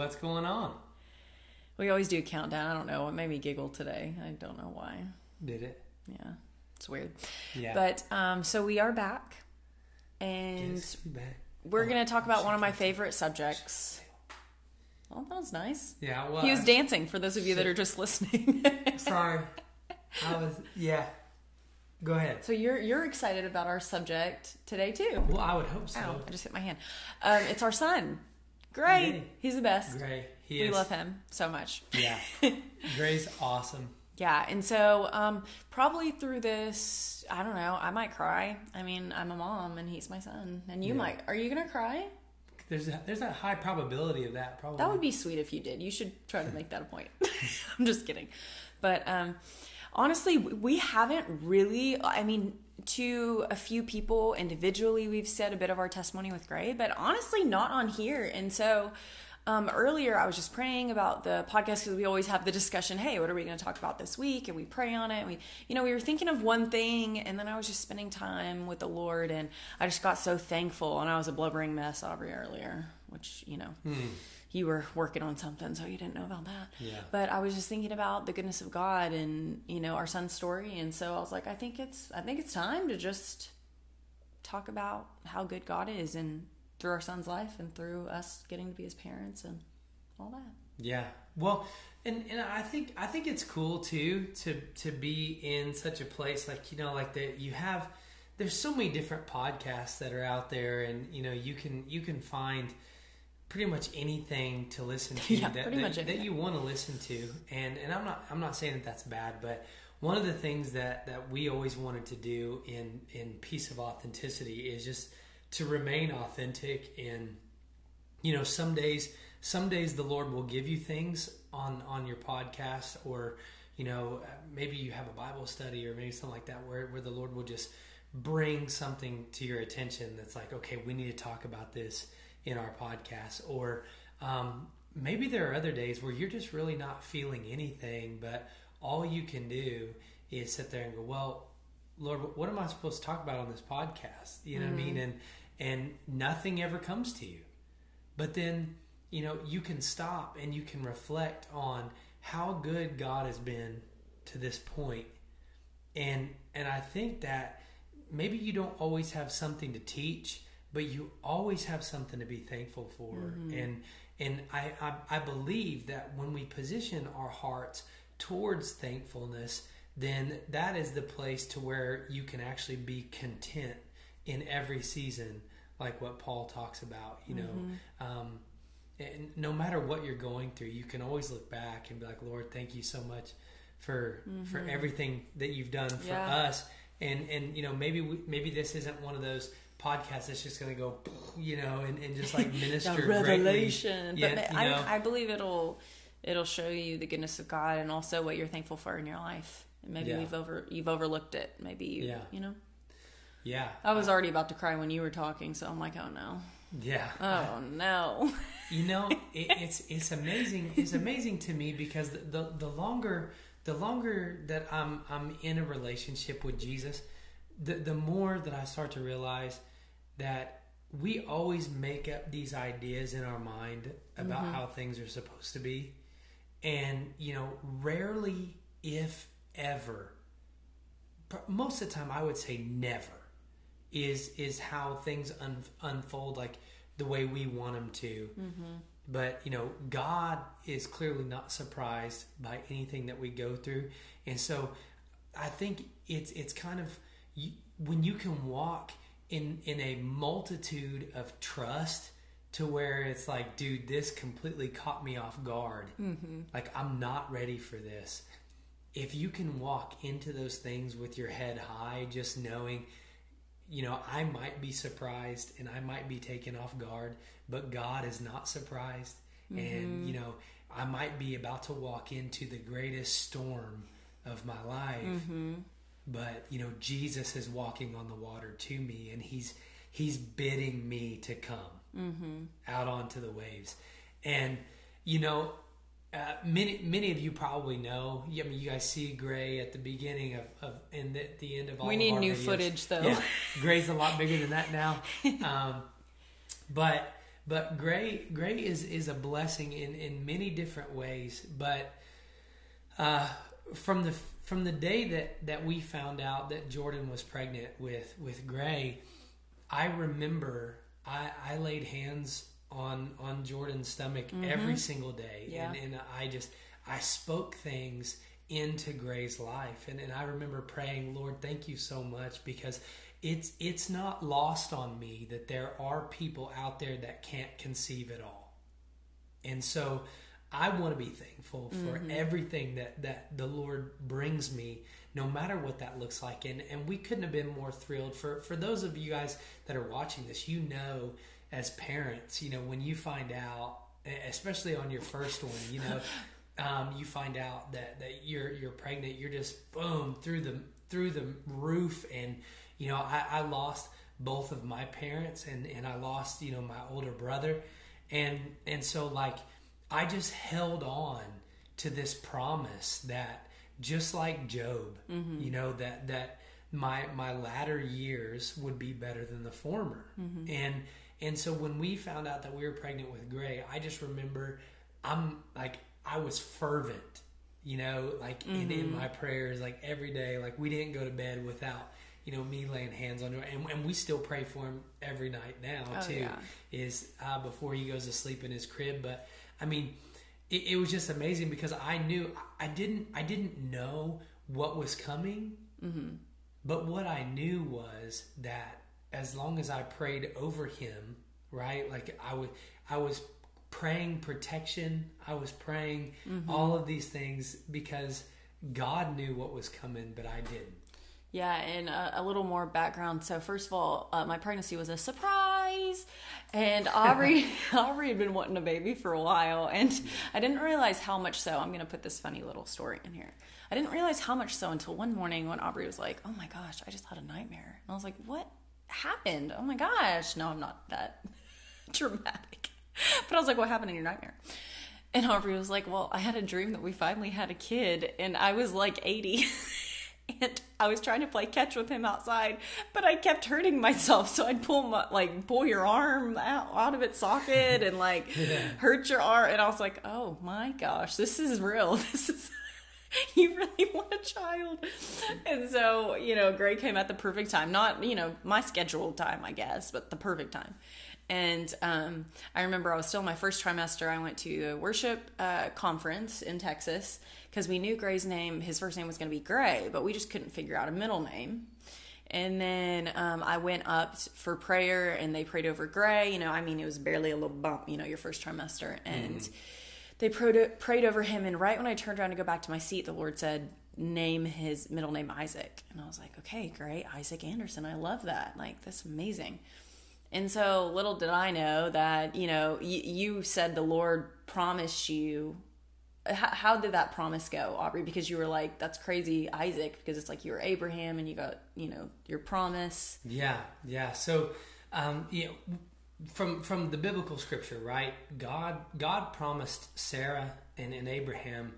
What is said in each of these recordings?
What's going on? We always do a countdown. I don't know. It made me giggle today. I don't know why. Did it? Yeah, it's weird. Yeah. But um, so we are back, and Yes, back. we're Oh, going to talk about one of my favorite subjects. Well, that was nice. Yeah. Well, He was I- dancing for those of you that are just listening. Sorry. I was. Yeah. Go ahead. so you're you're excited about our subject today too. Well, I would hope so. Ow! I just hit my hand. Um, it's our son. Gray. Yay. He's the best. Gray. He We is. love him so much. Yeah. Gray's awesome. Yeah, and so um, probably through this, I don't know. I might cry. I mean, I'm a mom, and he's my son, and you Yeah. might. Are you gonna cry? There's a, there's a high probability of that. Probably. That would be sweet if you did. You should try to make that a point. I'm just kidding, but um, honestly, we haven't really. I mean, to a few people individually, we've said a bit of our testimony with Gray, but honestly, not on here. And so. Um, earlier, I was just praying about the podcast because we always have the discussion. Hey, what are we going to talk about this week? And we pray on it. And we, you know, we were thinking of one thing, and then I was just spending time with the Lord, and I just got so thankful. And I was a blubbering mess, Aubrey, earlier, which you know, you were working on something, so you didn't know about that. Yeah. But I was just thinking about the goodness of God and you know our son's story, and so I was like, I think it's I think it's time to just talk about how good God is and through our son's life and through us getting to be his parents and all that. Yeah. Well, and and I think I think it's cool too to to be in such a place like you know like that you have there's so many different podcasts that are out there and you know you can you can find pretty much anything to listen to Yeah, that, that, that you want to listen to. And and I'm not I'm not saying that that's bad but one of the things that that we always wanted to do in in piece of authenticity is just to remain authentic in you know some days some days the lord will give you things on on your podcast or you know maybe you have a bible study or maybe something like that where, where the lord will just bring something to your attention that's like okay we need to talk about this in our podcast or um, maybe there are other days where you're just really not feeling anything but all you can do is sit there and go well lord what am i supposed to talk about on this podcast? You know what i mean? And and nothing ever comes to you. But then, you know, you can stop and you can reflect on how good God has been to this point. And and I think that maybe you don't always have something to teach, but you always have something to be thankful for. And and I, I I believe that when we position our hearts towards thankfulness, then that is the place to where you can actually be content in every season like what Paul talks about, you know. Mm-hmm. Um, and no matter what you're going through, you can always look back and be like, Lord, thank you so much for for everything that you've done for Mm-hmm. Yeah. us. And and you know maybe we, maybe this isn't one of those podcasts that's just going to go, you know, and, and just like minister The greatly. revelation, Yeah, but you I, know? I believe it'll it'll show you the goodness of God and also what you're thankful for in your life. And maybe Yeah. we've over you've overlooked it. Maybe you Yeah. you know. yeah, I was already about to cry when you were talking, so I'm like, oh no, yeah. oh no. You know, it, it's it's amazing. It's amazing to me because the, the the longer the longer that I'm I'm in a relationship with Jesus, the the more that I start to realize that we always make up these ideas in our mind about mm-hmm. how things are supposed to be, and you know, rarely, if ever, most of the time, I would say never is is how things un- unfold like the way we want them to. Mm-hmm. But you know, God is clearly not surprised by anything that we go through, and so I think it's it's kind of you, when you can walk in in a multitude of trust to where it's like, dude, this completely caught me off guard. Mm-hmm. Like I'm not ready for this. If you can walk into those things with your head high, just knowing you know, I might be surprised and I might be taken off guard, but God is not surprised. And, mm-hmm. you know, I might be about to walk into the greatest storm of my life, mm-hmm. But, you know, Jesus is walking on the water to me and he's, he's bidding me to come out onto the waves. And, you know, uh, many many of you probably know. I mean, you guys see Gray at the beginning of, of and at the end of all. We need new videos. footage, though. Yeah, Gray's a lot bigger than that now. Um, but but Gray Gray is is a blessing in in many different ways. But uh, from the from the day that that we found out that Jordan was pregnant with with Gray, I remember I I laid hands on on Jordan's stomach every single day, Mm-hmm. Yeah. and and I just I spoke things into Gray's life, and and I remember praying, Lord, thank you so much because it's it's not lost on me that there are people out there that can't conceive at all. And so I want to be thankful for Mm-hmm. everything that, that the Lord brings me, no matter what that looks like. And, and we couldn't have been more thrilled. For, for those of you guys that are watching this, you know, as parents, you know, when you find out, especially on your first one, you know, um, you find out that, that you're, you're pregnant, you're just boom through the, through the roof. And, you know, I, I lost both of my parents and, and I lost, you know, my older brother. And, and so like, I just held on to this promise that just like Job, mm-hmm. you know, that that my my latter years would be better than the former. Mm-hmm. And and so when we found out that we were pregnant with Gray, I just remember I'm like I was fervent, you know, like in, in mm-hmm. my prayers, like every day, like we didn't go to bed without you know me laying hands on him, and, and we still pray for him every night now Oh, too. yeah. Is uh, before he goes to sleep in his crib, but I mean, it, it was just amazing because I knew I didn't I didn't know what was coming, but what I knew was that as long as I prayed over him, right, like I would I was praying protection, I was praying all of these things because God knew what was coming, but I didn't. Yeah, and a, a little more background. So first of all, uh, my pregnancy was a surprise, and Aubrey Aubrey had been wanting a baby for a while, and I didn't realize how much so. I'm going to put this funny little story in here. I didn't realize how much so until one morning when Aubrey was like, "Oh my gosh, I just had a nightmare," and I was like, "What happened? Oh my gosh!" No, I'm not that dramatic, but I was like, "What happened in your nightmare?" And Aubrey was like, Well, I had a dream that we finally had a kid, and I was like 80. and I was trying to play catch with him outside, but I kept hurting myself. So I'd pull my, like, pull your arm out, out of its socket and, like, hurt your arm. And I was like, Oh my gosh, this is real. This is. You really want a child. And so, you know, Gray came at the perfect time. Not, you know, my scheduled time, I guess, but the perfect time. And um, I remember I was still in my first trimester. I went to a worship uh, conference in Texas because we knew Gray's name, his first name was going to be Gray, but we just couldn't figure out a middle name. And then um, I went up for prayer and they prayed over Gray. You know, I mean, it was barely a little bump, you know, your first trimester. And they prayed, prayed over him. And right when I turned around to go back to my seat, the Lord said, Name his middle name Isaac. And I was like, Okay, great. Isaac Anderson. I love that. Like, that's amazing. And so little did I know that, you know, you, you said the Lord promised you. How, how did that promise go, Aubrey? Because you were like, that's crazy, Isaac, because it's like you were Abraham and you got, you know, your promise. Yeah, yeah. So, um, you know, from from the biblical scripture, right? God God promised Sarah and, and Abraham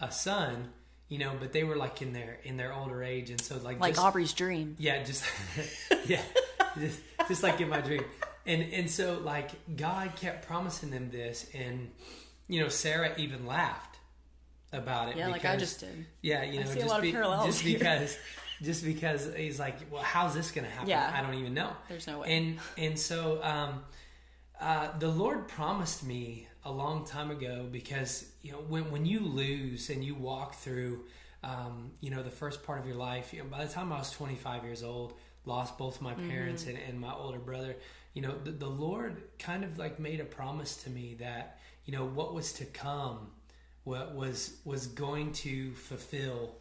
a son, you know, but they were like in their in their older age, and so like Like just, Aubrey's dream. yeah, just yeah, just just like in my dream, and and so like God kept promising them this, and you know Sarah even laughed about it. Yeah, like I because- just did. yeah, you know, just, be- just because, just because he's like, well, how's this going to happen? Yeah. I don't even know. There's no way. And and so um, uh, the Lord promised me a long time ago because you know when when you lose and you walk through, um, you know, the first part of your life. You know, by the time I was 25 years old, lost both my Mm-hmm. parents and, and my older brother. You know, the, the Lord kind of like made a promise to me that you know what was to come what was was going to fulfill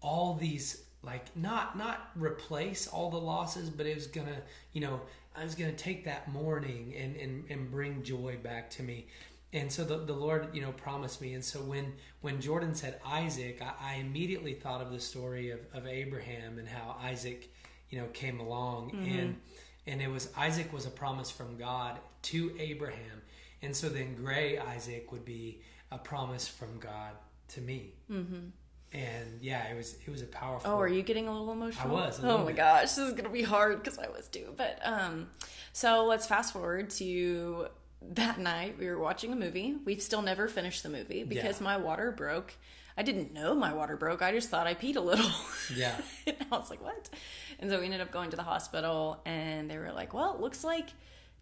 all these like not not replace all the losses but it was gonna you know i was gonna take that mourning and and, and bring joy back to me. And so the, the lord you know promised me. And so when when jordan said isaac i, I immediately thought of the story of, of abraham and how isaac you know came along. And and it was isaac was a promise from god to abraham. And so then gray isaac would be a promise from god to me. Mm-hmm. And yeah it was it was a powerful Oh, are you getting a little emotional? I was, oh my bit. gosh, this is gonna be hard because I was too. But um, so let's fast forward to that night we were watching a movie. We've still never finished the movie because Yeah. my water broke. I didn't know my water broke. I just thought I peed a little. Yeah. and I was like, what? And so we ended up going to the hospital and they were like, well, it looks like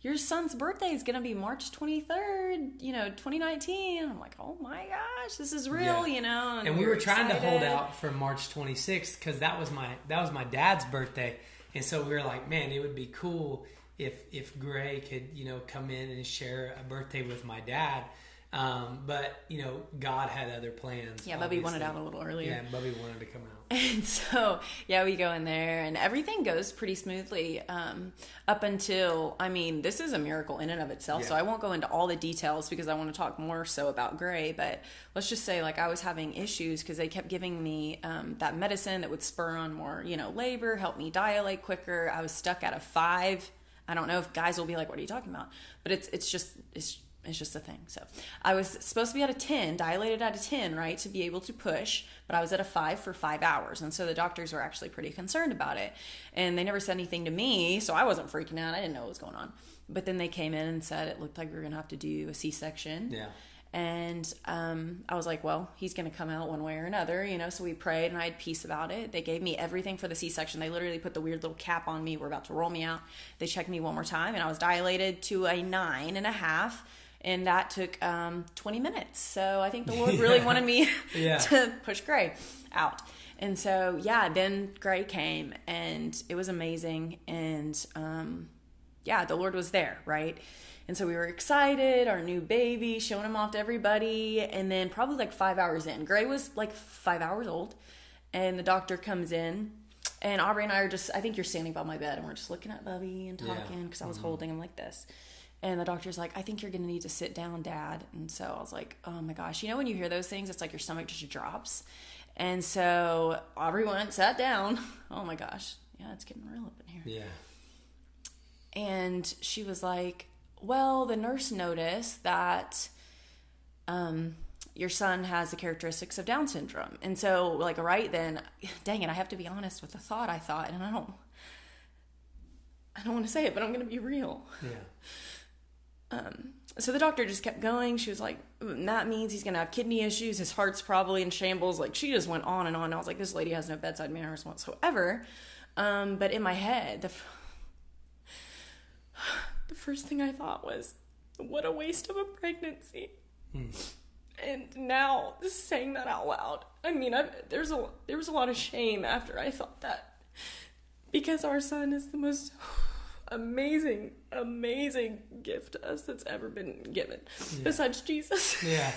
your son's birthday is going to be March 23rd, you know, 2019. I'm like, oh my gosh, this is real, Yeah. you know? and we were trying to hold out for March 26th because that was my that was my dad's birthday, and so we were like, man, it would be cool if if Gray could you know come in and share a birthday with my dad. Um, but you know, God had other plans. Yeah, Bubby wanted out a little earlier. Yeah, Bubby wanted to come out. And so, yeah, we go in there and everything goes pretty smoothly um, up until, I mean, this is a miracle in and of itself. So I won't go into all the details because I want to talk more so about Gray. But let's just say, like, I was having issues because they kept giving me um, that medicine that would spur on more, you know, labor, help me dilate quicker. I was stuck at a five. I don't know if guys will be like, what are you talking about? But it's, it's just, it's, it's just a thing. So I was supposed to be at a 10, dilated at a 10, right, to be able to push, but I was at a 5 for 5 hours. And so the doctors were actually pretty concerned about it. And they never said anything to me, so I wasn't freaking out. I didn't know what was going on. But then they came in and said it looked like we were going to have to do a C section. Yeah. And um, I was like, well, he's going to come out one way or another, you know. So we prayed, and I had peace about it. They gave me everything for the C-section. They literally put the weird little cap on me. We're about to roll me out. They checked me one more time, and I was dilated to a nine and a half, and that took um, 20 minutes. So I think the Lord really Yeah. wanted me Yeah. to push Gray out. And so yeah, then Gray came, and it was amazing. And um, yeah, the Lord was there, right? And so we were excited, our new baby, showing him off to everybody. And then probably like five hours in, Gray was like five hours old, and the doctor comes in. And Aubrey and I are just, I think you're standing by my bed, and we're just looking at Bubby and talking because I was holding him like this. And the doctor's like, I think you're to need to sit down, dad. And so I was like, oh my gosh. You know, when you hear those things, it's like your stomach just drops. And so Aubrey went, sat down. Oh my gosh. Yeah, it's getting real up in here. Yeah. And she was like, Well, the nurse noticed that um, your son has the characteristics of Down syndrome. And so, like, right then, dang it, I have to be honest with the thought I thought, and I don't. I don't want to say it, but I'm going to be real. Yeah. So the doctor just kept going. She was like, "Mm, that means he's going to have kidney issues. His heart's probably in shambles. Like, she just went on and on. I was like, this lady has no bedside manners whatsoever. Um, but in my head, the, f- the first thing I thought was, what a waste of a pregnancy. And now just saying that out loud, I mean, i there's a there was a lot of shame after I thought that because our son is the most amazing, amazing gift to us that's ever been given, besides Jesus, Yeah.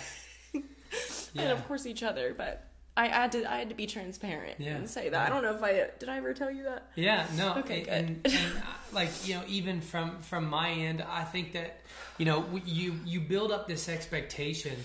and of course each other. But I had to I had to be transparent Yeah. and say that. I don't know if I did. I ever tell you that? Yeah, no, Okay, and, and, and uh, like you know, even from from my end, I think that you know you you build up this expectation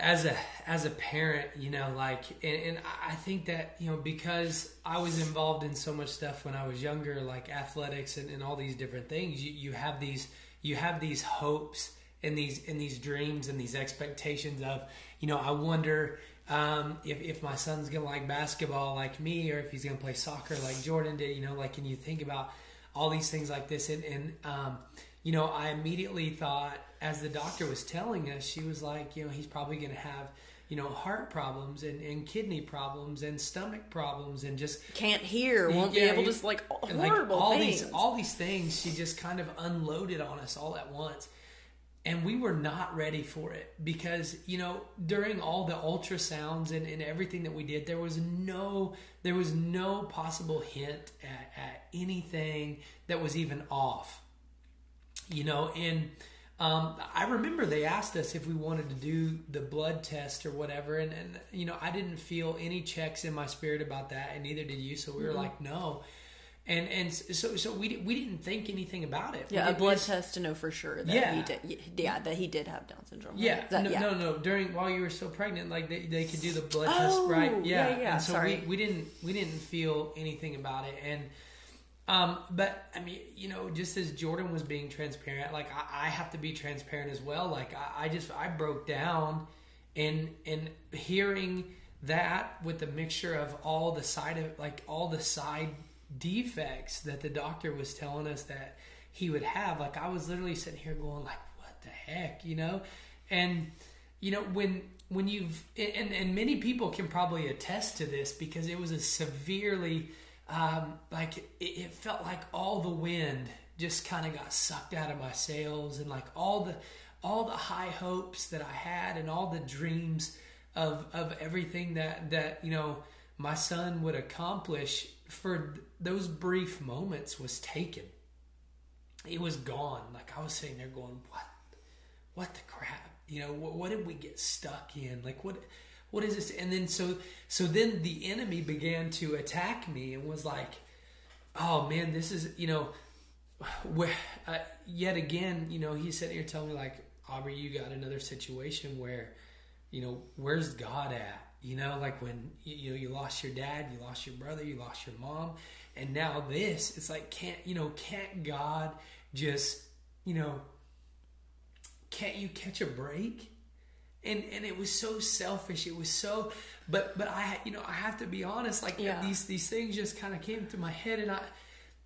as a as a parent, you know, like, and, and I think that you know because I was involved in so much stuff when I was younger, like athletics and, and all these different things. You you have these you have these hopes and these and these dreams and these expectations of you know I wonder um, if if my son's gonna like basketball like me or if he's gonna play soccer like Jordan did. You know, like and you think about all these things like this and and um, you know I immediately thought as the doctor was telling us, she was like, you know, he's probably gonna have you know heart problems and, and kidney problems and stomach problems and just Can't hear, won't Yeah, be able to like and, like, horrible all things. these all these things she just kind of unloaded on us all at once and we were not ready for it because you know during all the ultrasounds and, and everything that we did there was no there was no possible hint at, at anything that was even off you know and um, i remember they asked us if we wanted to do the blood test or whatever and, and you know i didn't feel any checks in my spirit about that and neither did you so we were like no and and so so we, we didn't think anything about it We yeah, a we blood just- test to know for sure that Yeah. he did. Yeah, that he did have Down syndrome. right? yeah, That- no, yeah. no, no. During while you were still pregnant, like they, they could do the blood Oh, test, right? yeah, Yeah, yeah, And so sorry. we, we didn't we didn't feel anything about it, and um, but I mean, you know, just as Jordan was being transparent, like I, I have to be transparent as well. Like I, I just I broke down, and and hearing that with the mixture of all the side of like all the side defects that the doctor was telling us that he would have, like I was literally sitting here going like, what the heck, you know? And you know when when you've and and many people can probably attest to this because it was a severely um, like it, it felt like all the wind just kind of got sucked out of my sails and like all the all the high hopes that I had and all the dreams of of everything that that you know my son would accomplish for those brief moments was taken. It was gone. Like I was sitting there going, "What? What the crap? You know, what, what did we get stuck in? Like what?" What is this? And then so so then the enemy began to attack me and was like, "Oh man, this is you know, where uh, yet again, you know, he's sitting here telling me like, Aubrey, you got another situation where, you know, where's God at? You know, like when you know you lost your dad, you lost your brother, you lost your mom, and now this. It's like can't you know can't God just you know can't you catch a break? And and it was so selfish. It was so, but but I you know I have to be honest. Like Yeah. these these things just kind of came to my head, and I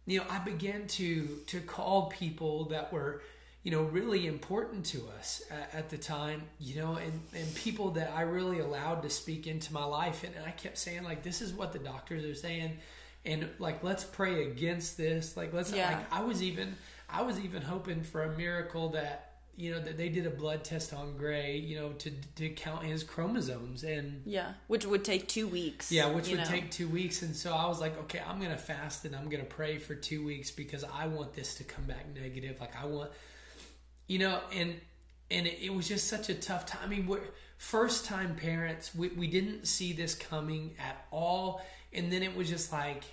you know I began to to call people that were you know really important to us at, at the time you know and and people that i really allowed to speak into my life and, and i kept saying like this is what the doctors are saying and like let's pray against this like let's Yeah. like i was even i was even hoping for a miracle that you know that they did a blood test on gray you know to to count his chromosomes and Yeah, which would take two weeks. yeah, which would know. take two weeks. And so I was like, okay, I'm going to fast and I'm going to pray for two weeks because I want this to come back negative. Like, I want, you know, and, and it, it was just such a tough time. I mean, we're first time parents, we, we didn't see this coming at all. And then it was just like,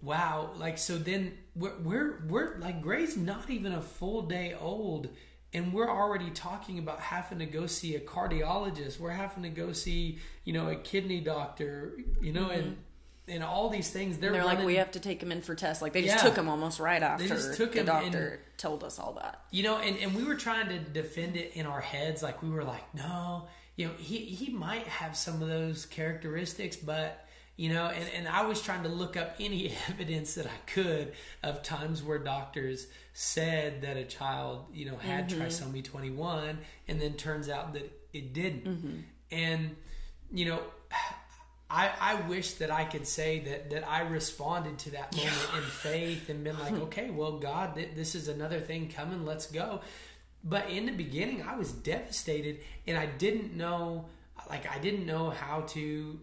wow. Like, so then we're, we're, we're like, Gray's not even a full day old. And we're already talking about having to go see a cardiologist. We're having to go see, you know, a kidney doctor, you know, and mm-hmm. and all these things. They're, they're like, we have to take him in for tests. Like they just Yeah. took him almost right after just took the doctor told us all that. you know and, and we were trying to defend it in our heads like we were like no you know he he might have some of those characteristics but you know and, and i was trying to look up any evidence that i could of times where doctors said that a child you know had mm-hmm. trisomy 21 and then turns out that it didn't mm-hmm. and you know I, I wish that I could say that, that I responded to that moment in faith and been like, okay, well, God, th- this is another thing coming. Let's go. But in the beginning, I was devastated and I didn't know, like, I didn't know how to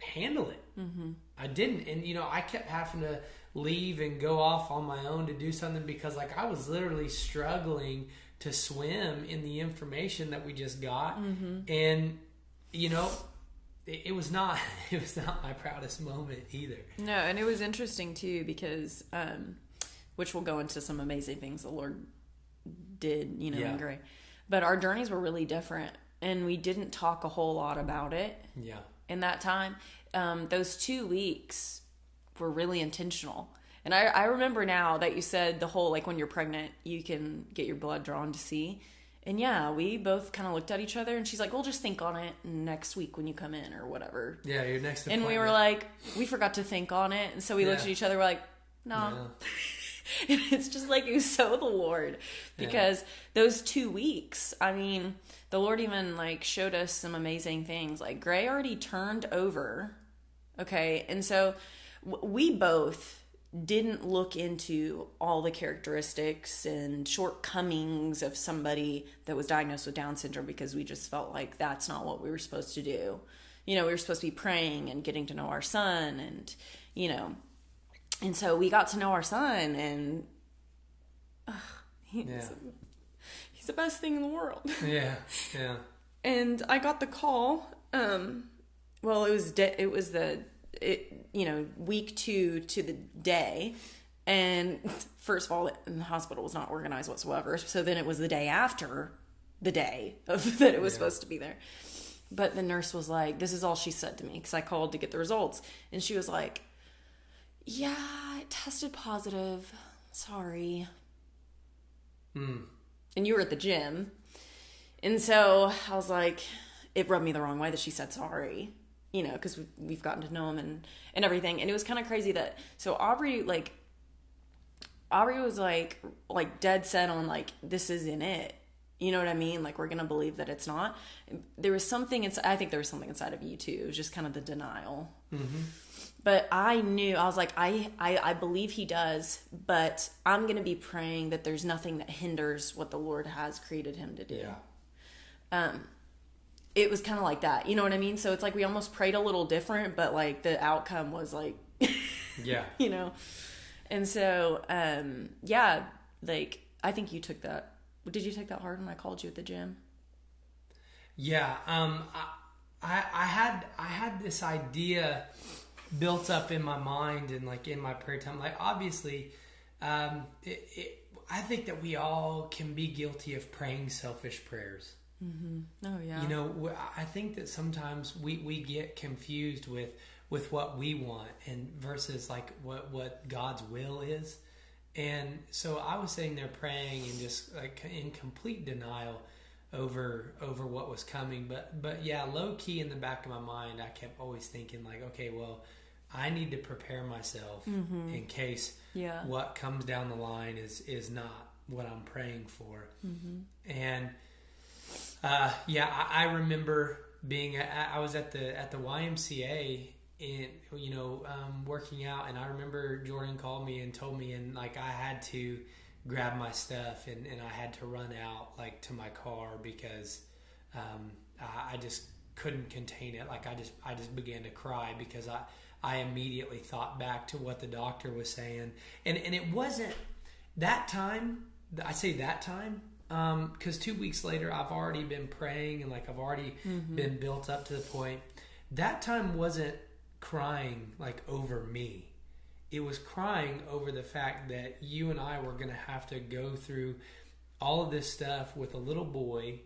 handle it. Mm-hmm. I didn't. And, you know, I kept having to leave and go off on my own to do something because, like, I was literally struggling to swim in the information that we just got. And, you know, it, it was not it was not my proudest moment either. No, and it was interesting too because, um, which will go into some amazing things the Lord did, you know, Yeah. in Gray. But our journeys were really different, and we didn't talk a whole lot about it Yeah. In that time. Um, those two weeks were really intentional. And I, I remember now that you said the whole like when you're pregnant, you can get your blood drawn to see. And yeah, we both kind of looked at each other, and she's like, "We'll just think on it next week when you come in, or whatever." Yeah, your next And we were like, we forgot to think on it, and so we looked at each other. We're like, no. Yeah. And it's just like it was so the Lord because those two weeks, I mean, the Lord even like showed us some amazing things. Like Gray already turned over, okay, and so we both didn't look into all the characteristics and shortcomings of somebody that was diagnosed with Down syndrome because we just felt like that's not what we were supposed to do. You know, we were supposed to be praying and getting to know our son and, you know, and so we got to know our son and ugh, Yeah. The best thing in the world. Yeah. Yeah. and I got the call. Um, well, it was de- it was the it you know week two to the day, and first of all, the hospital was not organized whatsoever. So then it was the day after the day of that it was Yeah. supposed to be there. But the nurse was like, "This is all she said to me because I called to get the results," and she was like, "Yeah, it tested positive. Sorry." Mm. And you were at the gym. And so I was like, it rubbed me the wrong way that she said sorry, you know, because we've, gotten to know him and, and everything. And it was kind of crazy that, so Aubrey, like, Aubrey was like, like dead set on like, this isn't it. You know what I mean? Like we're gonna believe that it's not. There was something inside. I think there was something inside of you too. It was just kind of the denial. Mm-hmm. But I knew I was like I, I I believe he does, but I'm gonna be praying that there's nothing that hinders what the Lord has created him to do. Yeah. Um, it was kind of like that. You know what I mean? So it's like we almost prayed a little different, but like the outcome was like, Yeah. you know. And so um, yeah, like I think you took that. Did you take that hard when I called you at the gym? Yeah, um, I, I, I had I had this idea built up in my mind and like in my prayer time. Like obviously, um, it, it, I think that we all can be guilty of praying selfish prayers. Oh yeah. You know, I think that sometimes we, we get confused with with what we want and versus like what what God's will is. And so I was sitting there praying and just like in complete denial over over what was coming. But but yeah, low key in the back of my mind, I kept always thinking like, okay, well, I need to prepare myself in case Yeah. what comes down the line is is not what I'm praying for. And uh, yeah, I, I remember being at, I was at the at the YMCA in you know um, working out, and I remember Jordan called me and told me, and like I had to grab my stuff and, and I had to run out like to my car because um, I, I just couldn't contain it. Like I just I just began to cry because I I immediately thought back to what the doctor was saying, and and it wasn't that time. I say that time um, because two weeks later I've already been praying and like I've already mm-hmm. been built up to the point. That time wasn't crying like over me. It was crying over the fact that you and I were going to have to go through all of this stuff with a little boy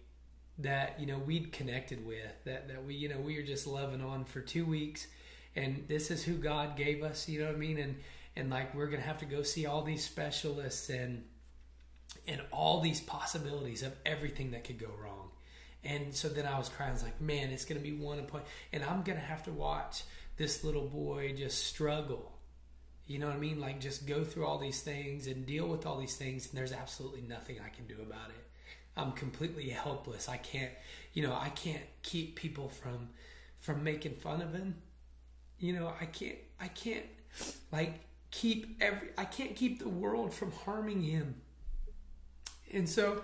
that you know we'd connected with that that we you know we were just loving on for two weeks and this is who god gave us you know what i mean and and like we're gonna have to go see all these specialists and and all these possibilities of everything that could go wrong and so then i was crying i was like man it's gonna be one point and i'm gonna have to watch this little boy just struggle you know what I mean? Like just go through all these things and deal with all these things, and there's absolutely nothing I can do about it. I'm completely helpless. I can't, you know, I can't keep people from from making fun of him. You know, I can't, I can't like keep every, I can't keep the world from harming him. And so,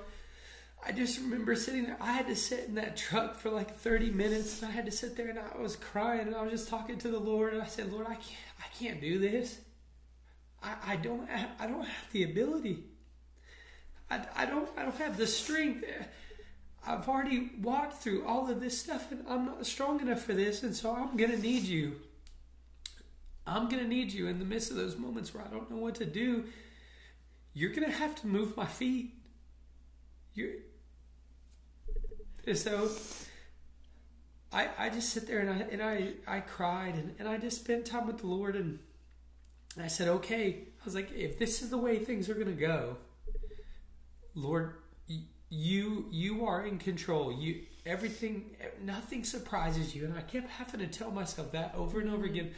I just remember sitting there. I had to sit in that truck for like 30 minutes, and I had to sit there, and I was crying, and I was just talking to the Lord, and I said, "Lord, I can't, I can't do this. I, I don't, have, I don't have the ability. I, I don't, I don't have the strength. I've already walked through all of this stuff, and I'm not strong enough for this, and so I'm gonna need you. I'm gonna need you in the midst of those moments where I don't know what to do. You're gonna have to move my feet. You're." So I I just sit there and I and I I cried and, and I just spent time with the Lord and I said, okay. I was like, if this is the way things are gonna go, Lord, you you are in control. You everything nothing surprises you. And I kept having to tell myself that over and over again.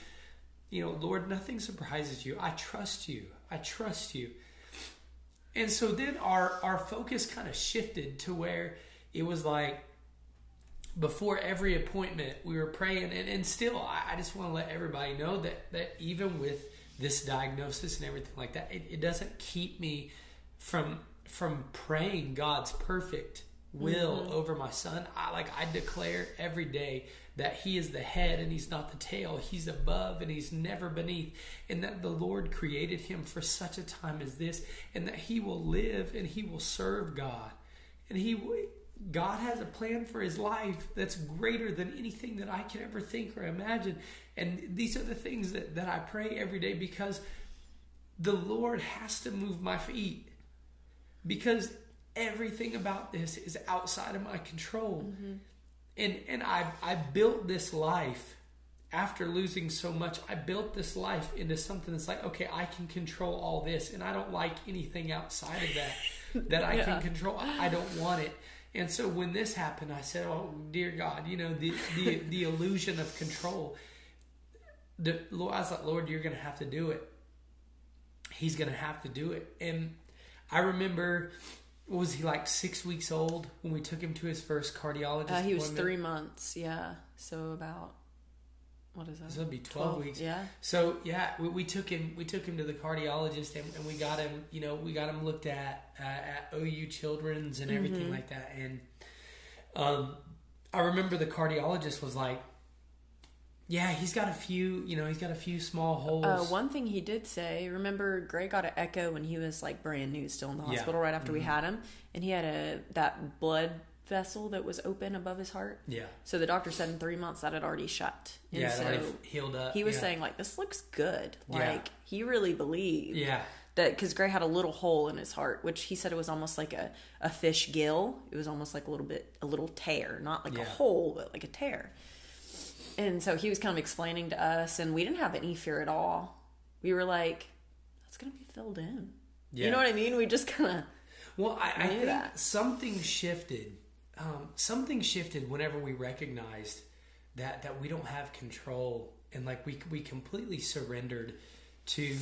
You know, Lord, nothing surprises you. I trust you. I trust you. And so then our our focus kind of shifted to where it was like before every appointment we were praying and, and still I, I just want to let everybody know that that even with this diagnosis and everything like that it, it doesn't keep me from from praying god's perfect will mm-hmm. over my son i like i declare every day that he is the head and he's not the tail he's above and he's never beneath and that the lord created him for such a time as this and that he will live and he will serve god and he God has a plan for his life that's greater than anything that I can ever think or imagine. And these are the things that, that I pray every day because the Lord has to move my feet. Because everything about this is outside of my control. Mm-hmm. And and I I built this life after losing so much, I built this life into something that's like, okay, I can control all this, and I don't like anything outside of that that I Yeah. can control. I don't want it. And so when this happened, I said, "Oh, dear God, you know the the the illusion of control." The Lord, I was like, "Lord, you're going to have to do it. He's going to have to do it." And I remember was he like six weeks old when we took him to his first cardiologist? Uh, he was three months. Yeah. So about what is that? So it'd be 12 weeks. Yeah. So yeah, we, we took him. We took him to the cardiologist, and, and we got him. You know, we got him looked at uh, at OU Children's and everything Mm-hmm. like that. And um, I remember the cardiologist was like, "Yeah, he's got a few. You know, he's got a few small holes." Uh, one thing he did say, remember Gray got an echo when he was like brand new, still in the Yeah. Mm-hmm. hospital right after we had him, and he had a that blood vessel that was open above his heart. yeah, So the doctor said in three months that had already shut. And yeah, it so already healed up. he was yeah. saying like this looks good. Yeah. Like he really believed. "Yeah, that because Gray had a little hole in his heart, which he said it was almost like a, a fish gill. It was almost like a little bit a little tear, not like Yeah. a hole, but like a tear. And so he was kind of explaining to us, and we didn't have any fear at all. We were like, "That's gonna be filled in." yeah." You know what I mean? We just kind of Well, I, I think that. something shifted. Um, something shifted whenever we recognized that that we don't have control, and like we we completely surrendered to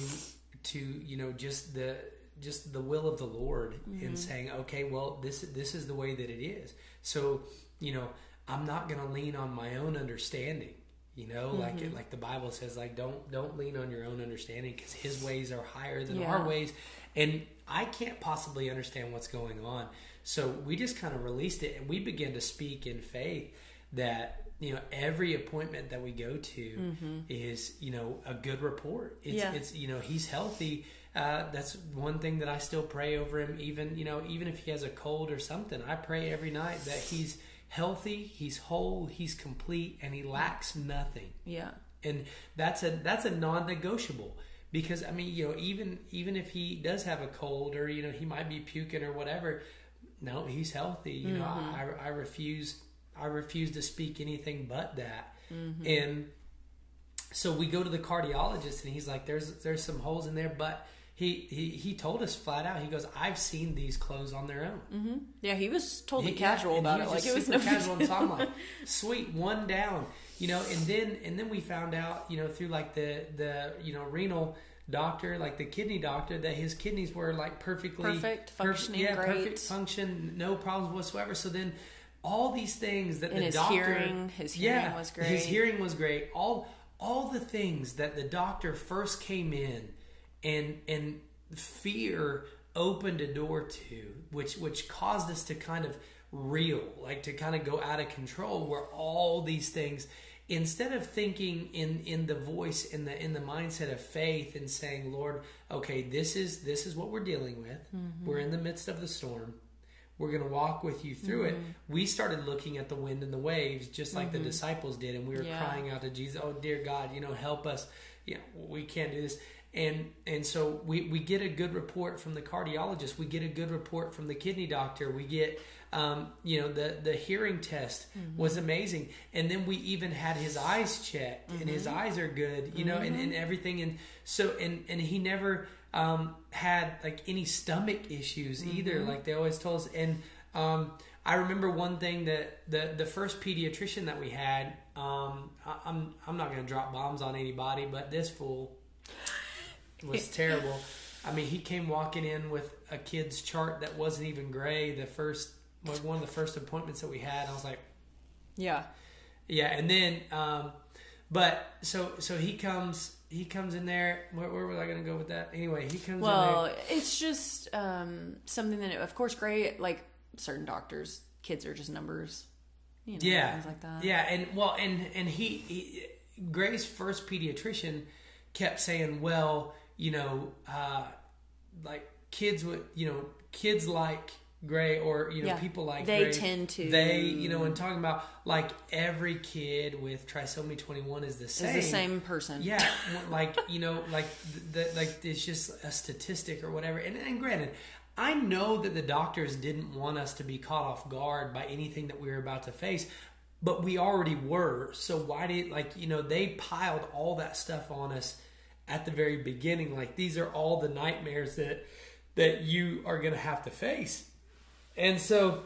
to you know just the just the will of the Lord Mm-hmm. in saying, okay, well this this is the way that it is. So you know, I'm not going to lean on my own understanding. You know, like Mm-hmm. it, like the Bible says, like don't don't lean on your own understanding because His ways are higher than Yeah. our ways, and I can't possibly understand what's going on. So we just kind of released it, and we began to speak in faith that you know every appointment that we go to is you know a good report. It's, Yeah. it's you know he's healthy. Uh, that's one thing that I still pray over him. Even you know even if he has a cold or something, I pray every night that he's healthy, he's whole, he's complete, and he lacks nothing yeah, and that's a that's a non-negotiable because I mean you know even even if he does have a cold or you know he might be puking or whatever, no he's healthy. You know mm-hmm. I, I refuse I refuse to speak anything but that. Mm-hmm. And so we go to the cardiologist and he's like there's there's some holes in there, but he he he told us flat out he goes I've seen these close on their own. Mm-hmm. yeah. He was totally He- casual about it, like it was no casual. And so I'm like, sweet, one down, you know. And then and then we found out, you know, through like the the you know renal doctor, like the kidney doctor, that his kidneys were like perfectly Perfect, perf- functioning yeah, great. perfect function, no problems whatsoever. So then all these things that the his doctor, hearing- his hearing yeah, was His hearing was great. All all the things that the doctor first came in and and fear opened a door to which which caused us to kind of reel like to kind of go out of control where all these things instead of thinking in in the voice in the in the mindset of faith and saying lord okay this is this is what we're dealing with. Mm-hmm. We're in the midst of the storm. We're going to walk with you through it. Mm-hmm. We started looking at the wind and the waves just like the mm-hmm. disciples did and we were Yeah. crying out to jesus oh dear god you know help us. You know we can't do this and and so we we get a good report from the cardiologist. We get a good report from the kidney doctor. We get um, you know the the hearing test was amazing. And then we even had his eyes checked and his eyes are good you know and, and everything. And so and and he never um, had like any stomach issues either like they always told us. And um, I remember one thing that the the first pediatrician that we had um, I, I'm I'm not going to drop bombs on anybody but this fool was terrible. I mean, he came walking in with a kid's chart that wasn't even gray. The first, like one of the first appointments that we had, I was like, Yeah. yeah. And then, um, but so so he comes he comes in there. Where, where was I going to go with that? Anyway, he comes in Well, it's just um, something that, of course, Gray, like certain doctors, kids are just numbers. You know, Yeah, things like that. yeah, and well, and and he, he Gray's first pediatrician kept saying, well, you know, uh, like kids would, you know, kids like Gray or you know Yeah. people like They Gray, tend to- they you know and talking about like every kid with trisomy 21 is the same the same. person. yeah like you know like the, the, like it's just a statistic or whatever. And, and granted i know that the doctors didn't want us to be caught off guard by anything that we were about to face but we already were. So why did like you know they piled all that stuff on us at the very beginning like these are all the nightmares that that you are going to have to face. And so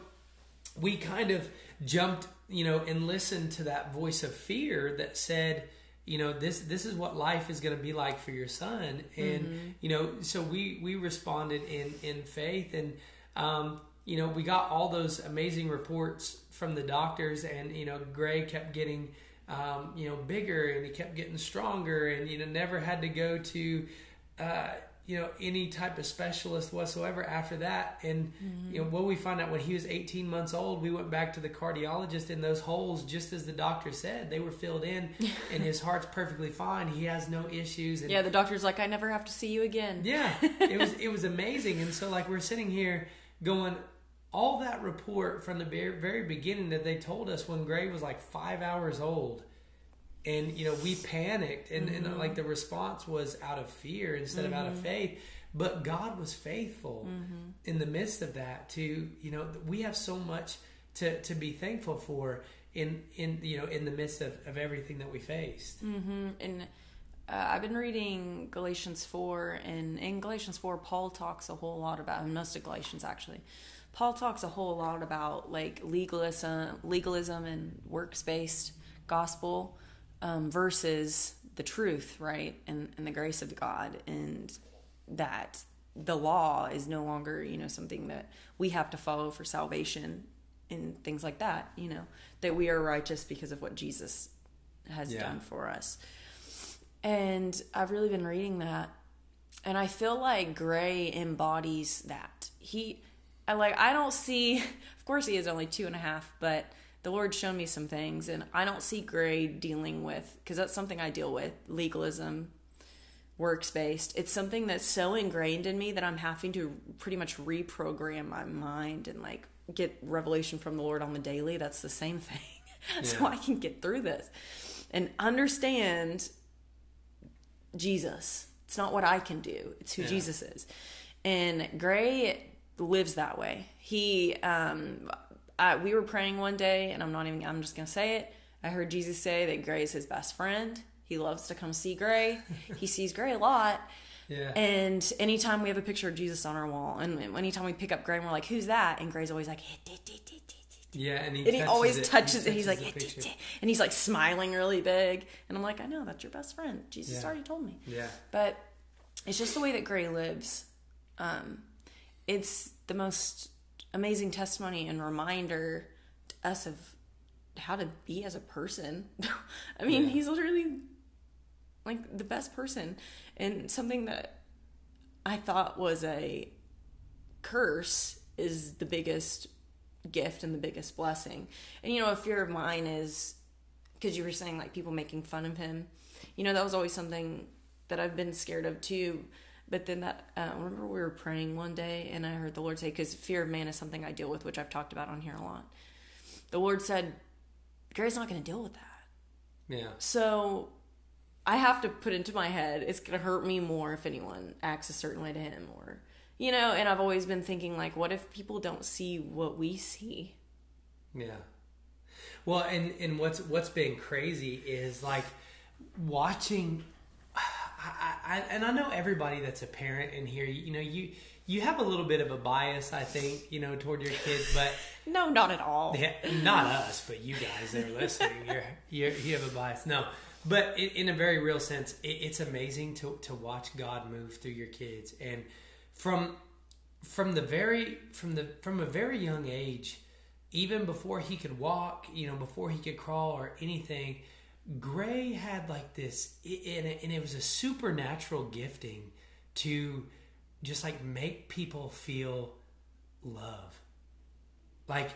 we kind of jumped, you know, and listened to that voice of fear that said, you know, this this is what life is going to be like for your son, and you know, so we we responded in in faith, and um, you know, we got all those amazing reports from the doctors, and you know, Gray kept getting, um, you know, bigger, and he kept getting stronger, and you know, never had to go to, uh, you know, any type of specialist whatsoever after that. And you know, what we found out when he was 18 months old, we went back to the cardiologist, and those holes, just as the doctor said, they were filled in, and his heart's perfectly fine. He has no issues. And Yeah, the doctor's like, I never have to see you again. yeah, it was it was amazing, and so like we're sitting here going, all that report from the very, very beginning that they told us when Gray was like five hours old, and you know we panicked, and, and like the response was out of fear instead of out of faith. But God was faithful in the midst of that. To you know, we have so much to to be thankful for in in you know in the midst of, of everything that we faced. hmm And uh, I've been reading Galatians 4, and in Galatians 4, Paul talks a whole lot about, most of Galatians actually, Paul talks a whole lot about like legalism, legalism and works based gospel um, versus the truth, right? And, and the grace of God, and that the law is no longer, you know, something that we have to follow for salvation and things like that, you know, that we are righteous because of what Jesus has Yeah. done for us. And I've really been reading that. And I feel like Gray embodies that. He, I like, I don't see, of course, he is only two and a half, but the Lord showed me some things. And I don't see Gray dealing with, because that's something I deal with legalism, works based. It's something that's so ingrained in me that I'm having to pretty much reprogram my mind and like get revelation from the Lord on the daily. That's the same thing. so Yeah. I can get through this and understand Jesus. It's not what I can do. It's who Yeah. Jesus is. And Gray lives that way. He um I, we were praying one day and I'm not even I'm just going to say it. I heard Jesus say that Gray is his best friend. He loves to come see Gray. he sees Gray a lot. Yeah. And anytime we have a picture of Jesus on our wall, and anytime we pick up Gray and we're like, "Who's that?" and Gray's always like, yeah, and he, and he touches always it. touches it. He's like, and he's like smiling really big, and I'm like, I know that's your best friend. Jesus Yeah. already told me. Yeah. But it's just the way that Gray lives. Um, it's the most amazing testimony and reminder to us of how to be as a person. I mean, Yeah. he's literally like the best person, and something that I thought was a curse is the biggest gift and the biggest blessing. And you know, a fear of mine is because you were saying like people making fun of him. You know, that was always something that I've been scared of too. But then that, uh, I remember we were praying one day and I heard the Lord say, because fear of man is something I deal with, which I've talked about on here a lot. The Lord said, Gray's not going to deal with that. Yeah. So I have to put into my head it's going to hurt me more if anyone acts a certain way to him or you know, and I've always been thinking like what if people don't see what we see? Yeah. Well, and and what's what's been crazy is like watching. I, I, and I know everybody that's a parent in here. You know, you you have a little bit of a bias, I think, you know, toward your kids, but No, not at all. yeah, not us, but you guys that are listening, you're, you're you have a bias. No, but in, in a very real sense, it, it's amazing to to watch God move through your kids, and from from the very from the from a very young age, even before he could walk, you know, before he could crawl or anything, Gray had like this, and it, was a supernatural gifting to just like make people feel love. Like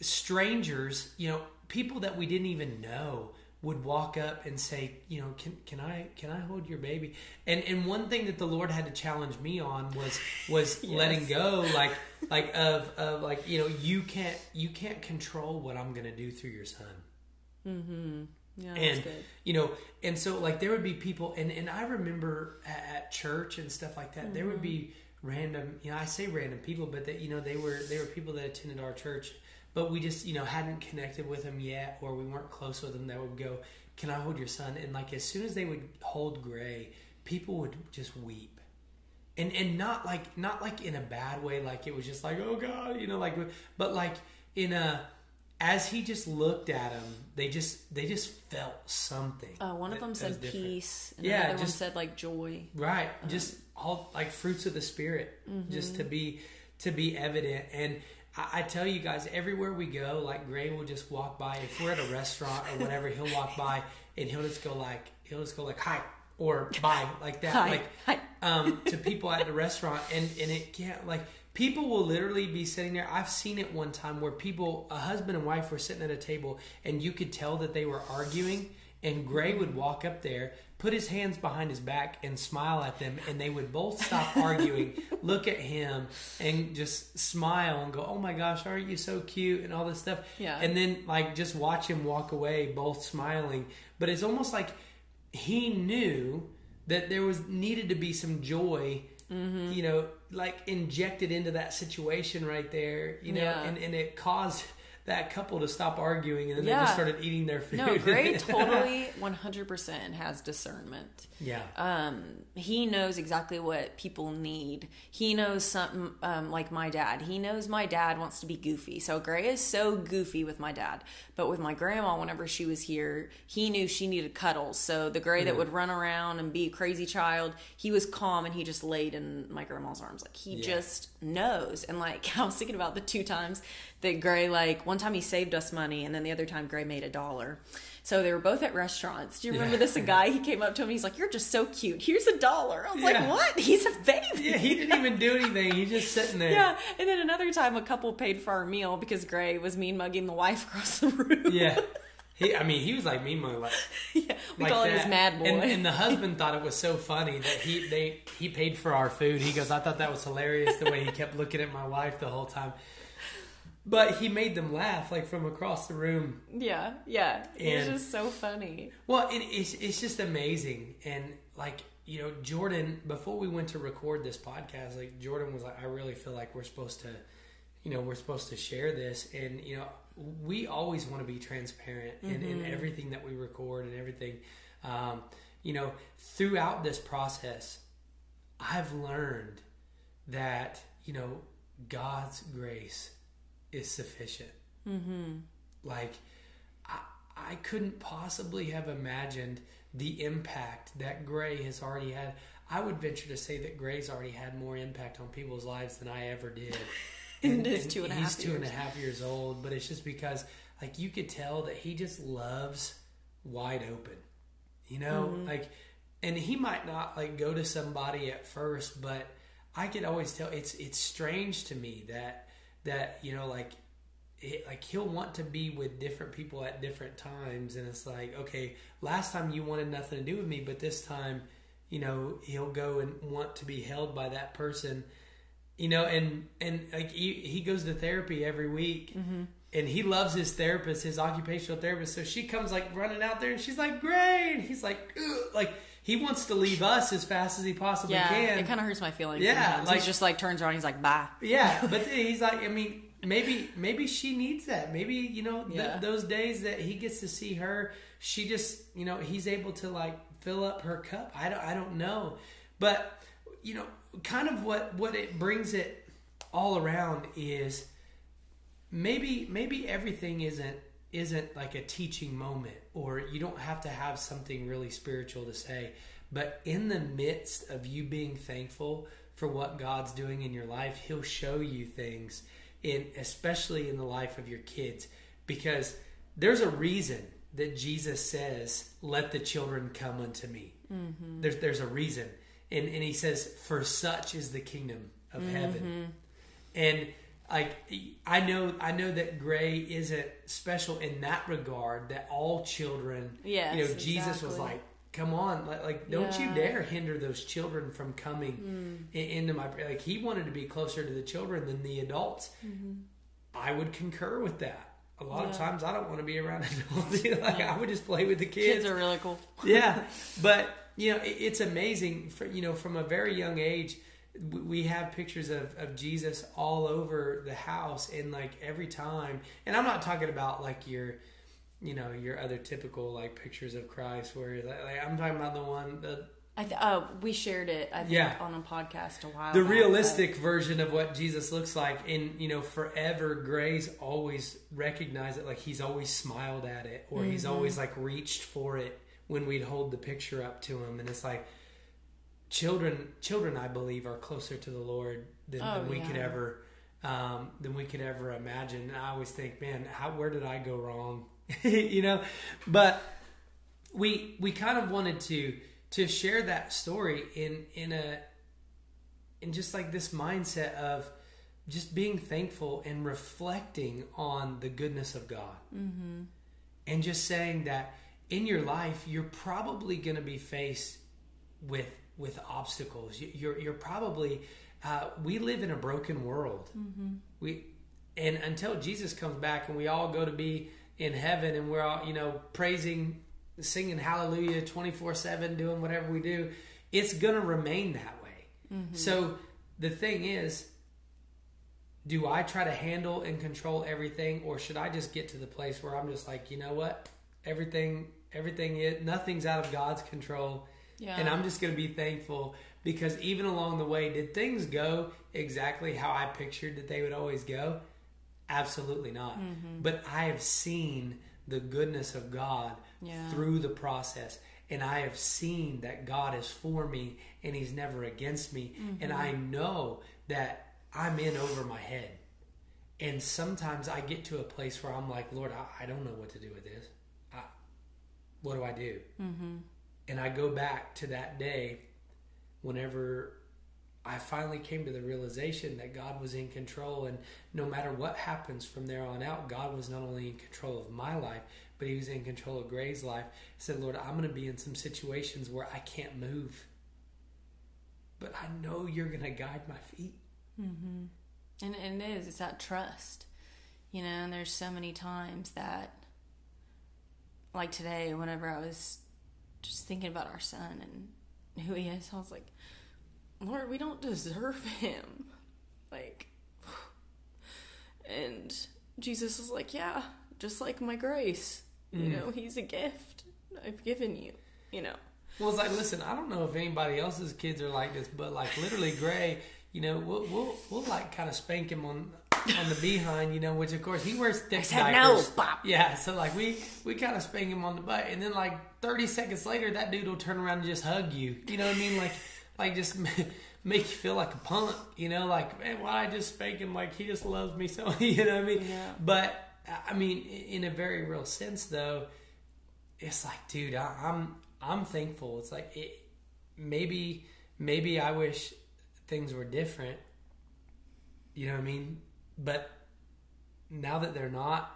strangers, you know, people that we didn't even know would walk up and say, you know, can can I can I hold your baby? And and one thing that the Lord had to challenge me on was was letting go like like of of like, you know, you can't you can't control what I'm going to do through your son mm-hmm. Yeah, and good. you know and so like there would be people and and i remember at, at church and stuff like that there would mm-hmm. be random you know i say random people but that you know they were they were people that attended our church but we just you know hadn't connected with them yet or we weren't close with them that would go can i hold your son? And like as soon as they would hold gray people would just weep. And and not like not like in a bad way like it was just like oh god you know like but like in a as he just looked at him they just they just felt something Uh, one of them said peace, and Yeah, another one just- said like joy. right just all like fruits of the spirit Mm-hmm. just to be to be evident and I, I tell you guys everywhere we go like gray will just walk by if we're at a restaurant or whatever he'll walk by and he'll just go like he'll just go like hi or bye like that Hi. like Hi. um, to people at the restaurant and and it can't like people will literally be sitting there i've seen it one time where people a husband and wife were sitting at a table and you could tell that they were arguing and gray would walk up there put his hands behind his back and smile at them and they would both stop arguing look at him and just smile and go oh my gosh aren't you so cute and all this stuff Yeah. and then like just watch him walk away both smiling but it's almost like he knew that there was needed to be some joy Mm-hmm. you know like injected into that situation right there you know Yeah. and, and it caused that couple to stop arguing and then they just started eating their food No, Gray totally 100% has discernment. yeah Um, he knows exactly what people need. He knows something um, like my dad. He knows my dad wants to be goofy. So Gray is so goofy with my dad. But with my grandma, whenever she was here, he knew she needed cuddles. So the Gray that would run around and be a crazy child, he was calm and he just laid in my grandma's arms. Like he Yeah. just knows. And like I was thinking about the two times that Gray, like one time he saved us money, and then the other time Gray made a dollar. So they were both at restaurants. Do you remember Yeah. this? A guy he came up to him. He's like, "You're just so cute. Here's a dollar." I was Yeah. like, "What? He's a baby." yeah he didn't even do anything he's just sitting there Yeah, and then another time, a couple paid for our meal because Gray was mean mugging the wife across the room. yeah he i mean he was like me mom like yeah. We like call it that. his mad boy. And, and the husband thought it was so funny that he they he paid for our food. He goes, I thought that was hilarious the way he kept looking at my wife the whole time. But he made them laugh like from across the room. yeah, yeah, it was just so funny. Well, and it's it's just amazing. And like you know, Jordan, before we went to record this podcast, like Jordan was like, I really feel like we're supposed to, you know, we're supposed to share this. And you know, we always want to be transparent in, in everything that we record and everything. Um, you know, throughout this process, I've learned that you know God's grace is sufficient. Mm-hmm. Like I, I couldn't possibly have imagined the impact that Gray has already had. I would venture to say that Gray's already had more impact on people's lives than I ever did. His two and a he's half two and a years. half years old, but it's just because like you could tell that he just loves wide open. You know, Mm-hmm. like and he might not like go to somebody at first, but I could always tell it's it's strange to me that that you know like it, like he'll want to be with different people at different times and it's like okay last time you wanted nothing to do with me but this time you know he'll go and want to be held by that person you know and and like he, he goes to therapy every week mm-hmm. and he loves his therapist his occupational therapist so she comes like running out there and she's like great and he's like Ugh. like he wants to leave us as fast as he possibly Yeah, can it kind of hurts my feelings. Yeah, sometimes. like- he's just like turns around. He's like, "Bye." yeah, but he's like, I mean, maybe maybe she needs that. Maybe you know th- Yeah. those days that he gets to see her, she just you know he's able to like fill up her cup. I don't I don't know, but you know, kind of what what it brings it all around is maybe maybe everything isn't isn't like a teaching moment or you don't have to have something really spiritual to say but in the midst of you being thankful for what God's doing in your life he'll show you things in especially in the life of your kids because there's a reason that Jesus says let the children come unto me. Mm-hmm. There's there's a reason and and he says for such is the kingdom of heaven. And like I know I know that Gray isn't special in that regard that all children Yes, you know Jesus was like come on like, like don't you dare hinder those children from coming mm. i- into my like he wanted to be closer to the children than the adults. Mm-hmm. I would concur with that. A lot of times I don't want to be around adults like I would just play with the kids Kids. are really cool. yeah, but you know, it, it's amazing. For you know, from a very young age, we, have pictures of, of Jesus all over the house, and like every time. And I'm not talking about like your, you know, your other typical like pictures of Christ, where like, like I'm talking about the one that I th- uh, we shared it. I think Yeah. on a podcast a while. the back, realistic version of what Jesus looks like. And you know, forever, Gray's always recognized it, like he's always smiled at it, or he's always like reached for it when we'd hold the picture up to him. And it's like children, children, I believe, are closer to the Lord than, Oh, than we could ever um, than we could ever imagine. And I always think, man, how where did I go wrong? you know, but we we kind of wanted to to share that story in in a in just like this mindset of just being thankful and reflecting on the goodness of God, mm-hmm. and just saying that in your life you're probably going to be faced with with obstacles. You're you're probably uh, we live in a broken world. Mm-hmm. We and until Jesus comes back and we all go to be in heaven and we're all you know praising, singing Hallelujah twenty four seven, doing whatever we do, it's gonna remain that way. Mm-hmm. So the thing is. Do I try to handle and control everything, or should I just get to the place where I'm just like, you know what, everything, everything is nothing's out of God's control, yeah. and I'm just going to be thankful because even along the way, did things go exactly how I pictured that they would always go? Absolutely not. Mm-hmm. But I have seen the goodness of God yeah. through the process. And I have seen that God is for me and He's never against me. Mm-hmm. And I know that I'm in over my head. And sometimes I get to a place where I'm like, Lord, I, I don't know what to do with this. What do I do? Mm-hmm. And I go back to that day whenever I finally came to the realization that God was in control, and no matter what happens from there on out, God was not only in control of my life, but He was in control of Gray's life. I said, Lord, I'm going to be in some situations where I can't move, but I know you're going to guide my feet. Mm-hmm. And, and it is, it's that trust, you know, and there's so many times that, like today, whenever I was just thinking about our son and who he is, I was like, Lord, we don't deserve him. Like, and Jesus is like, yeah, just like my grace. Mm. You know, he's a gift I've given you, you know. Well, it's like, listen, I don't know if anybody else's kids are like this, but like literally, Gray, you know, we'll we'll, we'll like kind of spank him on on the behind, you know, which of course he wears thick I said diapers. No, Pop. Yeah, so like we we kind of spank him on the butt, and then like thirty seconds later, that dude will turn around and just hug you. You know what I mean? Like like just make you feel like a punk, you know, like man, why I just spank him like he just loves me so, you know what I mean? Yeah. But I mean, in a very real sense, though, it's like, dude, I, am I'm, I'm thankful. It's like it, maybe maybe I wish things were different. You know what I mean? But now that they're not,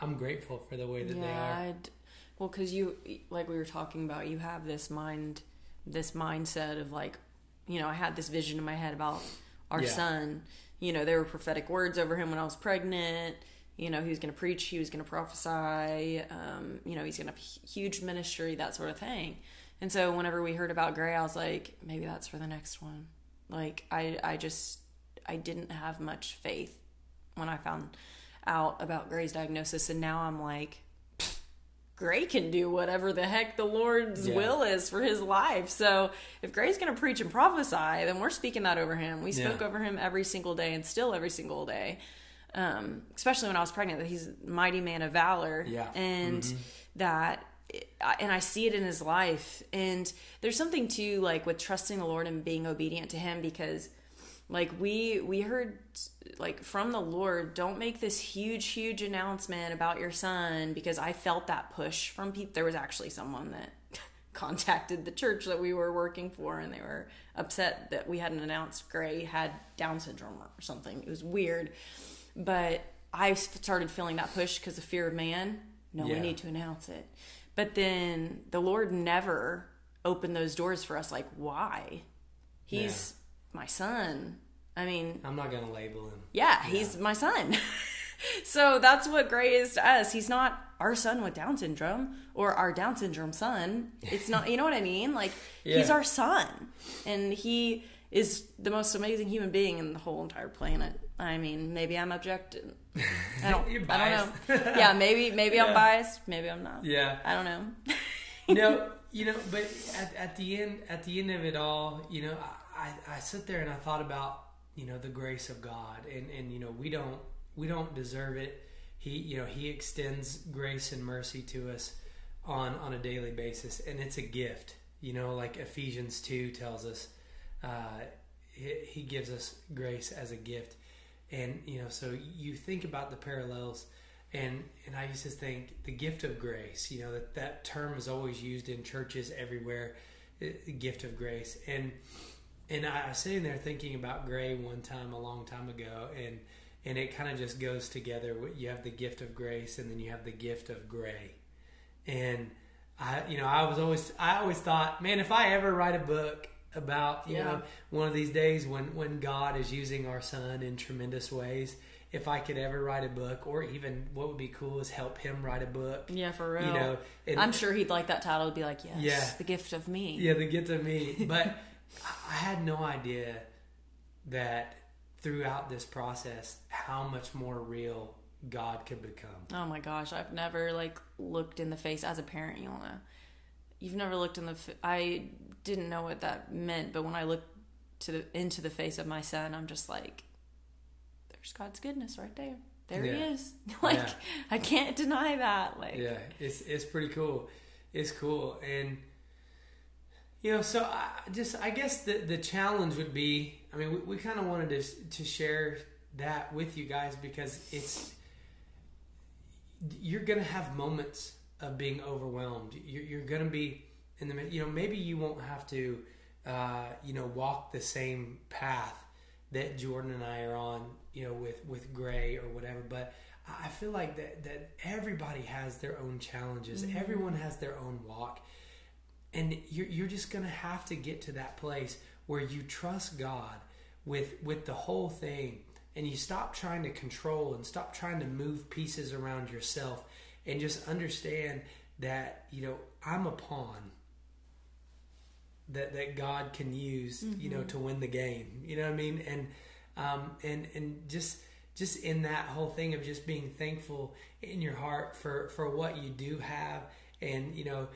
I'm grateful for the way that yeah, they are. I'd, well, because you, like we were talking about, you have this mind this mindset of like, you know, I had this vision in my head about our yeah. son. You know, there were prophetic words over him when I was pregnant. You know, he was going to preach, he was going to prophesy. Um, you know, he's going to have a huge ministry, that sort of thing. And so, whenever we heard about Gray, I was like, maybe that's for the next one. Like, I, I just, I didn't have much faith when I found out about Gray's diagnosis, and now I'm like, Gray can do whatever the heck the Lord's yeah. will is for his life. So if Gray's going to preach and prophesy, then we're speaking that over him. We spoke yeah. over him every single day and still every single day. Um, especially when I was pregnant, that he's a mighty man of valor. Yeah. And mm-hmm. that, and I see it in his life. And there's something too, like with trusting the Lord and being obedient to him because like we we heard like from the lord don't make this huge huge announcement about your son because i felt that push from people there was actually someone that contacted the church that we were working for and they were upset that we hadn't announced gray had down syndrome or something. It was weird. But i started feeling that push because of fear of man. No yeah. we need to announce it. But then the lord never opened those doors for us like why? He's my son. I mean, I'm not going to label him. Yeah, yeah. he's my son. so that's what Gray is to us. He's not our son with Down syndrome or our Down syndrome son. It's not, you know what I mean? Like, yeah. he's our son. And he is the most amazing human being in the whole entire planet. I mean, maybe I'm objective. I don't, I don't know. Yeah, maybe maybe yeah. I'm biased. Maybe I'm not. Yeah. I don't know. no, you know, but at, at the end at the end of it all, you know, I, I sit there and I thought about you know the grace of God and and you know we don't we don't deserve it. He you know he extends grace and mercy to us on on a daily basis and it's a gift. You know like Ephesians two tells us. Uh, he, he gives us grace as a gift, and you know, so you think about the parallels, and and I used to think the gift of grace. You know that that term is always used in churches everywhere, gift of grace, and and I was sitting there thinking about Gray one time a long time ago, and and it kind of just goes together. You have the gift of grace, and then you have the gift of gray, and I, you know, I was always, I always thought, man, if I ever write a book about, you Yeah. know, one of these days when when God is using our son in tremendous ways, if I could ever write a book, or even what would be cool is help him write a book, Yeah, for real. you know, and, I'm sure he'd like that title. He'd be like, yes, Yeah. the gift of me. Yeah, the gift of me. But I- had no idea that throughout this process, how much more real God could become. Oh my gosh, I've never like looked in the face as a parent. You wanna, you've never looked in the. F- I didn't know what that meant, but when I look to the into the face of my son, I'm just like, there's God's goodness right there. There he is. like Yeah. I can't deny that. Like Yeah, it's it's pretty cool. It's cool, and you know, so I just I guess the the challenge would be. I mean, we, we kind of wanted to to share that with you guys because it's you're gonna have moments of being overwhelmed. You're, you're gonna be in the you know maybe you won't have to uh, you know walk the same path that Jordan and I are on you know with with Gray or whatever, but I feel like that that everybody has their own challenges. Everyone has their own walk, and you're you're just gonna have to get to that place where you trust God with with the whole thing, and you stop trying to control and stop trying to move pieces around yourself, and just understand that you know I'm a pawn that that God can use, you know, to win the game. You know what I mean? And um, and and just just in that whole thing of just being thankful in your heart for for what you do have, and you know,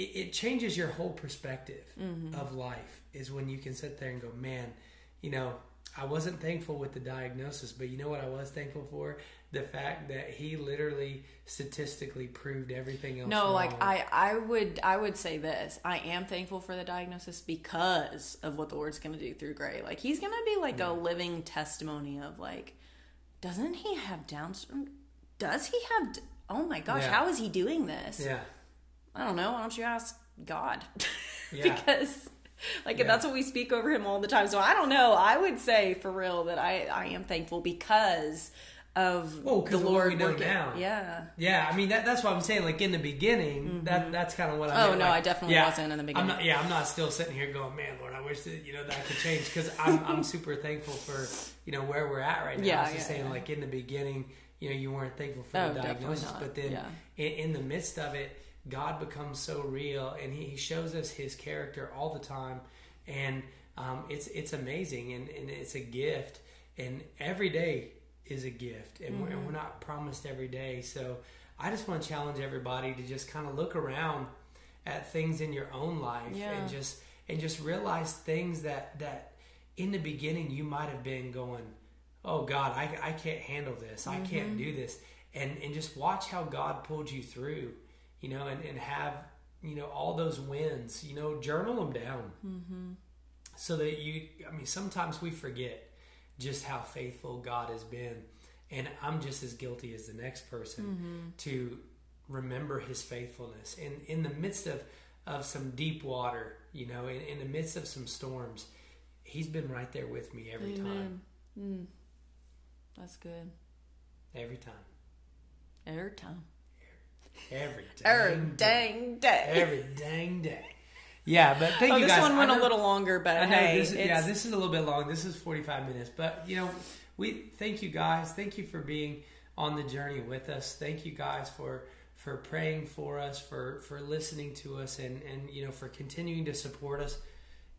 it, it changes your whole perspective mm-hmm. of life. Is when you can sit there and go, man, you know. I wasn't thankful with the diagnosis, but you know what I was thankful for? The fact that he literally statistically proved everything else. No, like. I, I would, I would say this. I am thankful for the diagnosis because of what the Lord's going to do through Gray. Like he's going to be like a living testimony of like, doesn't he have Down? Does he have? Oh my gosh, Yeah. how is he doing this? Yeah. I don't know. Why don't you ask God? Yeah. because like Yeah. that's what we speak over him all the time. So I don't know. I would say for real that I, I am thankful because of Well, the Lord we know working. now. Yeah. Yeah, I mean that, that's what I'm saying. Like in the beginning, that mm-hmm. that's kind of what I. Oh, meant. no, like, I definitely yeah, wasn't in the I'm beginning. not, yeah, I'm not still sitting here going, man, Lord, I wish that you know that could change because I'm I'm super thankful for you know where we're at right now. Yeah, I was just yeah, saying, like in the beginning, you know, you weren't thankful for Oh, the diagnosis, but then in, in the midst of it, God becomes so real, and He, he shows us His character all the time, and um, it's it's amazing, and, and it's a gift, and every day is a gift, and, we're, Mm-hmm. and we're not promised every day. So I just want to challenge everybody to just kind of look around at things in your own life, Yeah. and just and just realize things that that in the beginning you might have been going, oh God, I, I can't handle this. I can't do this. And, and just watch how God pulled you through, you know, and, and have, you know, all those wins, you know, journal them down so that you, I mean, sometimes we forget just how faithful God has been. And I'm just as guilty as the next person to remember his faithfulness. And in the midst of, of some deep water, you know, in, in the midst of some storms, he's been right there with me every time. Mm. That's good. Every time. Every time. Every Every dang day. dang day. Every dang day. Yeah, but thank oh, you this guys. one I went a little longer, but I know hey, this is, yeah, this is a little bit long. This is 45 minutes, but you know, we thank you guys. Thank you for being on the journey with us. Thank you guys for for praying for us, for for listening to us, and and you know for continuing to support us.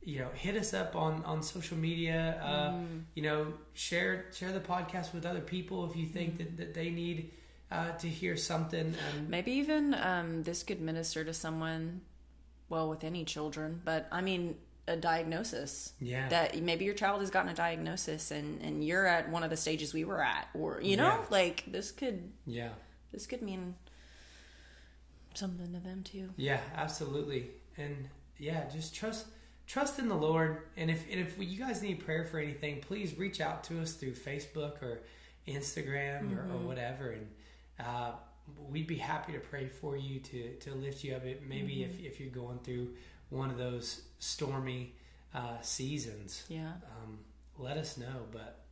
You know, hit us up on on social media. Uh, Mm. You know, share share the podcast with other people if you think that, that they need uh, to hear something. Um, Maybe even um, this could minister to someone, well, with any children, but I mean, a diagnosis. Yeah. That maybe your child has gotten a diagnosis and, and you're at one of the stages we were at, or, you know, Yeah. like this could, yeah. this could mean something to them too. Yeah, absolutely. And yeah, just trust trust in the Lord. And if and if you guys need prayer for anything, please reach out to us through Facebook or Instagram mm-hmm. or, or, whatever, and uh, we'd be happy to pray for you to to lift you up. Maybe mm-hmm. if if you're going through one of those stormy uh, seasons, yeah, um, let us know. But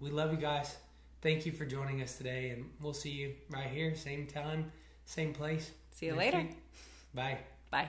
we love you guys. Thank you for joining us today, and we'll see you right here, same time, same place. See you later. Week. Bye. Bye.